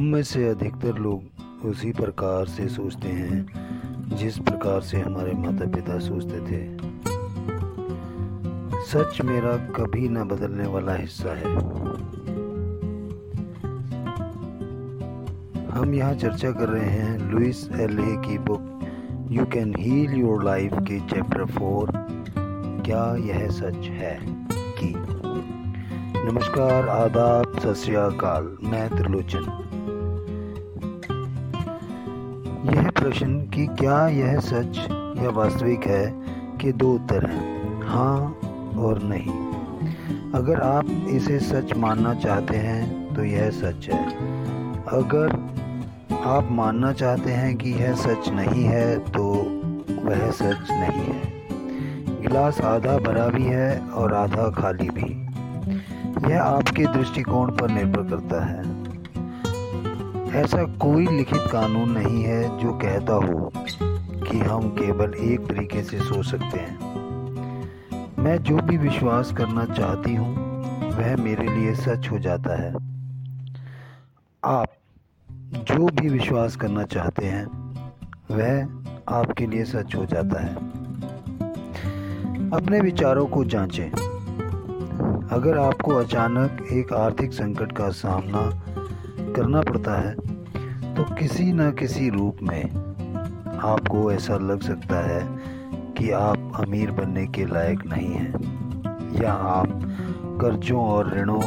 हम में से अधिकतर लोग उसी प्रकार से सोचते हैं, जिस प्रकार से हमारे माता पिता सोचते थे। सच मेरा कभी ना बदलने वाला हिस्सा है। हम यहाँ चर्चा कर रहे हैं लुइस एल ए की book you can heal your life के चैप्टर फोर क्या यह सच है की। नमस्कार, आदाब, सत मैं त्रिलोचन। यह प्रश्न कि क्या यह सच या वास्तविक है के दो उत्तर हैं हाँ और नहीं? अगर आप इसे सच मानना चाहते हैं तो यह सच है। अगर आप मानना चाहते हैं कि यह सच नहीं है तो वह सच नहीं है। गिलास आधा भरा भी है और आधा खाली भी। यह आपके दृष्टिकोण पर निर्भर करता है। ऐसा कोई लिखित कानून नहीं है जो कहता हो कि हम केवल एक तरीके से सोच सकते हैं। मैं जो भी विश्वास करना चाहती हूँ, वह मेरे लिए सच हो जाता है। आप जो भी विश्वास करना चाहते हैं, वह आपके लिए सच हो जाता है। अपने विचारों को जांचें। अगर आपको अचानक एक आर्थिक संकट का सामना करना पड़ता है तो किसी न किसी रूप में आपको ऐसा लग सकता है कि आप अमीर बनने के लायक नहीं हैं, या आप कर्जों और ऋणों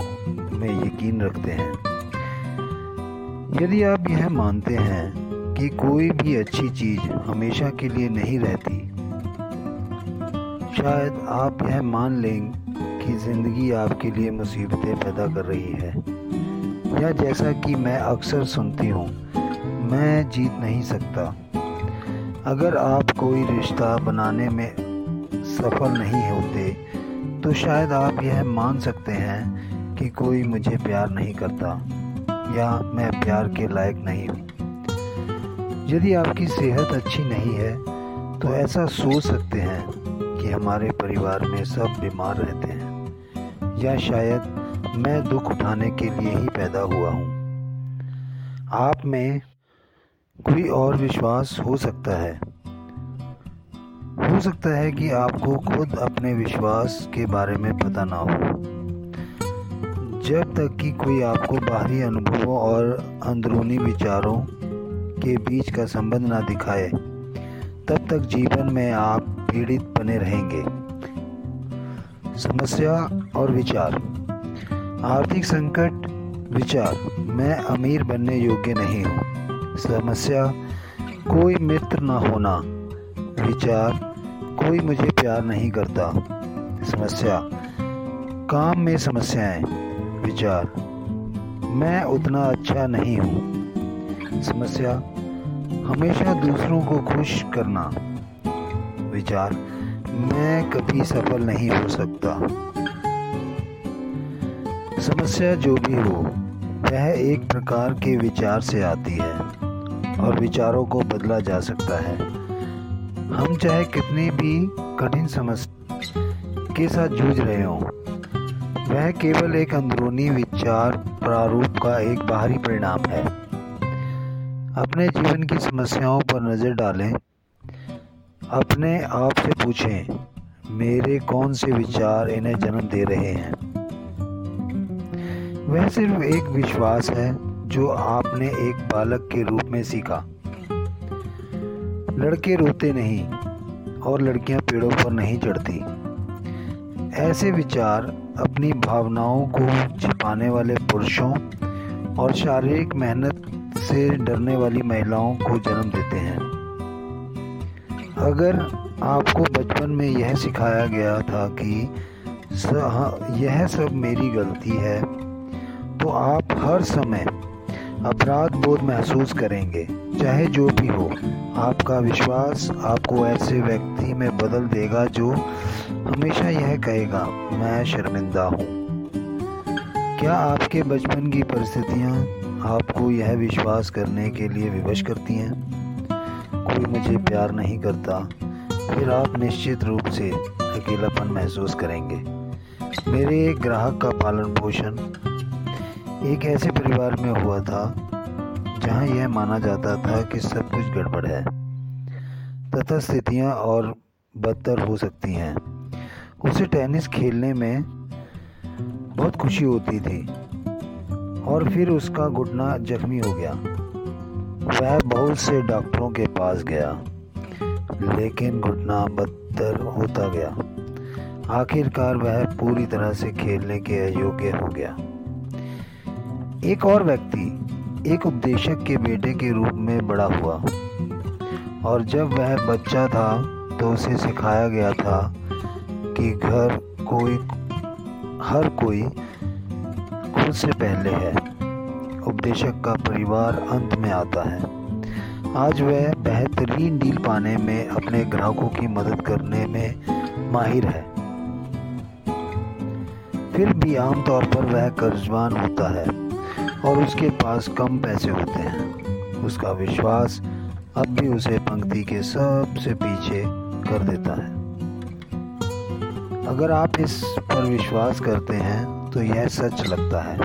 में यकीन रखते हैं। यदि आप यह मानते हैं कि कोई भी अच्छी चीज़ हमेशा के लिए नहीं रहती, शायद आप यह मान लें कि ज़िंदगी आपके लिए मुसीबतें पैदा कर रही है। या जैसा कि मैं अक्सर सुनती हूँ। मैं जीत नहीं सकता। अगर आप कोई रिश्ता बनाने में सफल नहीं होते तो शायद आप यह मान सकते हैं कि कोई मुझे प्यार नहीं करता, या मैं प्यार के लायक नहीं हूँ। यदि आपकी सेहत अच्छी नहीं है तो ऐसा सोच सकते हैं कि हमारे परिवार में सब बीमार रहते हैं, या शायद मैं दुख उठाने के लिए ही पैदा हुआ हूँ। आप में कोई और विश्वास हो सकता है। हो सकता है कि आपको खुद अपने विश्वास के बारे में पता ना हो। जब तक कि कोई आपको बाहरी अनुभवों और अंदरूनी विचारों के बीच का संबंध ना दिखाए, तब तक जीवन में आप पीड़ित बने रहेंगे। समस्या और विचार। आर्थिक संकट, विचार। मैं अमीर बनने योग्य नहीं हूँ। समस्या, कोई मित्र ना होना। विचार, कोई मुझे प्यार नहीं करता। समस्या, काम में समस्याएँ। विचार, मैं उतना अच्छा नहीं हूँ। समस्या, हमेशा दूसरों को खुश करना। विचार, मैं कभी सफल नहीं हो सकता। समस्या जो भी हो, वह एक प्रकार के विचार से आती है और विचारों को बदला जा सकता है। हम चाहे कितनी भी कठिन समस्या के साथ जूझ रहे हों, वह केवल एक अंदरूनी विचार प्रारूप का एक बाहरी परिणाम है। अपने जीवन की समस्याओं पर नज़र डालें, अपने आप से पूछें, मेरे कौन से विचार इन्हें जन्म दे रहे हैं? वह सिर्फ़ एक विश्वास है जो आपने एक बालक के रूप में सीखा। लड़के रोते नहीं और लड़कियाँ पेड़ों पर नहीं चढ़ती। ऐसे विचार अपनी भावनाओं को छिपाने वाले पुरुषों और शारीरिक मेहनत से डरने वाली महिलाओं को जन्म देते हैं। अगर आपको बचपन में यह सिखाया गया था कि यह सब मेरी गलती है तो आप हर समय अपराध बोध महसूस करेंगे, चाहे जो भी हो। आपका विश्वास आपको ऐसे व्यक्ति में बदल देगा जो हमेशा यह कहेगा, मैं शर्मिंदा हूँ। क्या आपके बचपन की परिस्थितियाँ आपको यह विश्वास करने के लिए विवश करती हैं? कोई मुझे प्यार नहीं करता, फिर आप निश्चित रूप से अकेलापन महसूस करेंगे। मेरे एक ग्राहक का पालन पोषण एक ऐसे परिवार में हुआ था, जहाँ यह माना जाता था कि सब कुछ गड़बड़ है। तथा स्थितियाँ और बदतर हो सकती हैं। उसे टेनिस खेलने में बहुत खुशी होती थी, और फिर उसका घुटना जख्मी हो गया। वह बहुत से डॉक्टरों के पास गया, लेकिन घुटना बदतर होता गया। आखिरकार वह पूरी तरह से खेलने के अयोग्य हो गया। एक और व्यक्ति एक उपदेशक के बेटे के रूप में बड़ा हुआ। और जब वह बच्चा था तो उसे सिखाया गया था कि घर कोई, हर कोई खुद से पहले है। उपदेशक का परिवार अंत में आता है। आज वह बेहतरीन डील पाने में, अपने ग्राहकों की मदद करने में माहिर है। फिर भी आमतौर पर वह कर्जवान होता है। और उसके पास कम पैसे होते हैं। उसका विश्वास अब भी उसे पंक्ति के सबसे पीछे कर देता है। अगर आप इस पर विश्वास करते हैं तो यह सच लगता है।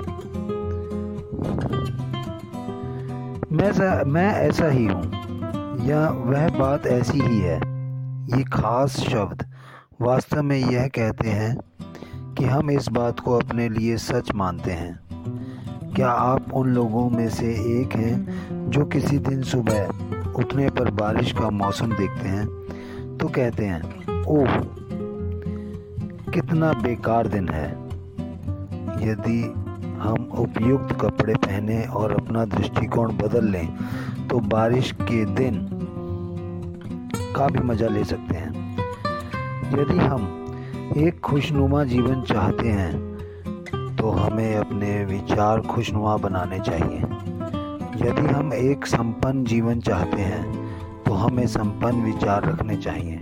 मैं मैं ऐसा ही हूँ। या वह बात ऐसी ही है। ये खास शब्द वास्तव में यह कहते हैं कि हम इस बात को अपने लिए सच मानते हैं। क्या आप उन लोगों में से एक हैं जो किसी दिन सुबह उठने पर बारिश का मौसम देखते हैं? तो कहते हैं, ओह, कितना बेकार दिन है। यदि हम उपयुक्त कपड़े पहने और अपना दृष्टिकोण बदल लें तो बारिश के दिन का भी मज़ा ले सकते हैं। यदि हम एक खुशनुमा जीवन चाहते हैं तो हमें अपने विचार खुशनुमा बनाने चाहिए। यदि हम एक संपन्न जीवन चाहते हैं तो हमें संपन्न विचार रखने चाहिए।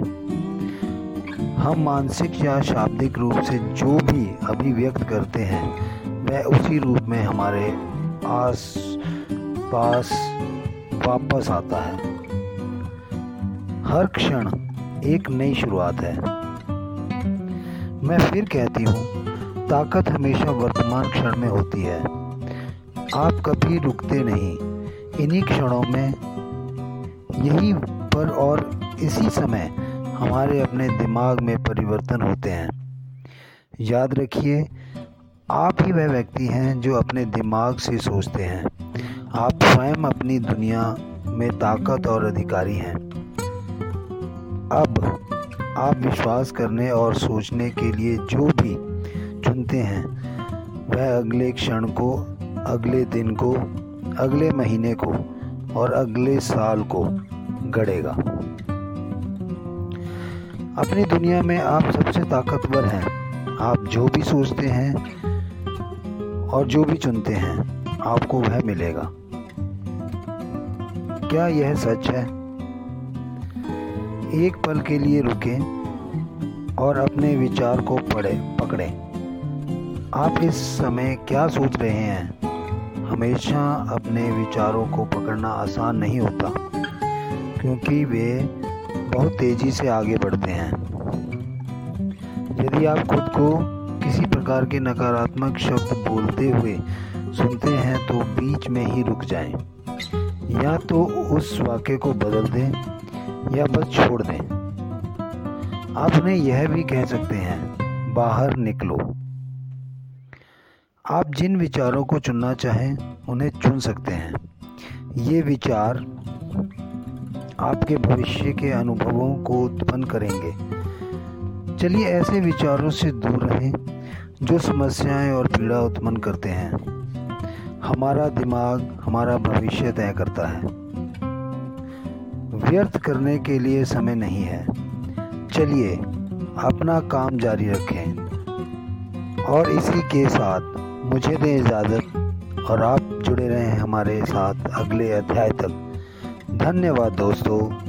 हम मानसिक या शाब्दिक रूप से जो भी अभिव्यक्त करते हैं, वह उसी रूप में हमारे आस पास वापस आता है। हर क्षण एक नई शुरुआत है। मैं फिर कहती हूँ ताकत हमेशा वर्तमान क्षण में होती है। आप कभी रुकते नहीं। इन्हीं क्षणों में, यही पर और इसी समय हमारे अपने दिमाग में परिवर्तन होते हैं। याद रखिए, आप ही वह व्यक्ति हैं जो अपने दिमाग से सोचते हैं। आप स्वयं अपनी दुनिया में ताकत और अधिकारी हैं। अब आप विश्वास करने और सोचने के लिए जो भी चुनते हैं। वह अगले क्षण को, अगले दिन को, अगले महीने को और अगले साल को गढ़ेगा। अपनी दुनिया में आप सबसे ताकतवर हैं। आप जो भी सोचते हैं और जो भी चुनते हैं, आपको वह मिलेगा। क्या यह सच है? एक पल के लिए रुकें और अपने विचार को पढ़े, पकड़ें। आप इस समय क्या सोच रहे हैं? हमेशा अपने विचारों को पकड़ना आसान नहीं होता, क्योंकि वे बहुत तेज़ी से आगे बढ़ते हैं। यदि आप खुद को किसी प्रकार के नकारात्मक शब्द बोलते हुए सुनते हैं तो बीच में ही रुक जाएँ। या तो उस वाक्य को बदल दें, या बस छोड़ दें। आप उन्हें यह भी कह सकते हैं, बाहर निकलो। आप जिन विचारों को चुनना चाहें, उन्हें चुन सकते हैं। ये विचार आपके भविष्य के अनुभवों को उत्पन्न करेंगे। चलिए ऐसे विचारों से दूर रहें, जो समस्याएँ और पीड़ा उत्पन्न करते हैं। हमारा दिमाग, हमारा भविष्य तय करता है। व्यर्थ करने के लिए समय नहीं है। चलिए, अपना काम जारी रखें। और इसी के साथ मुझे दें इजाज़त और आप जुड़े रहें हमारे साथ अगले अध्याय तक। धन्यवाद दोस्तों।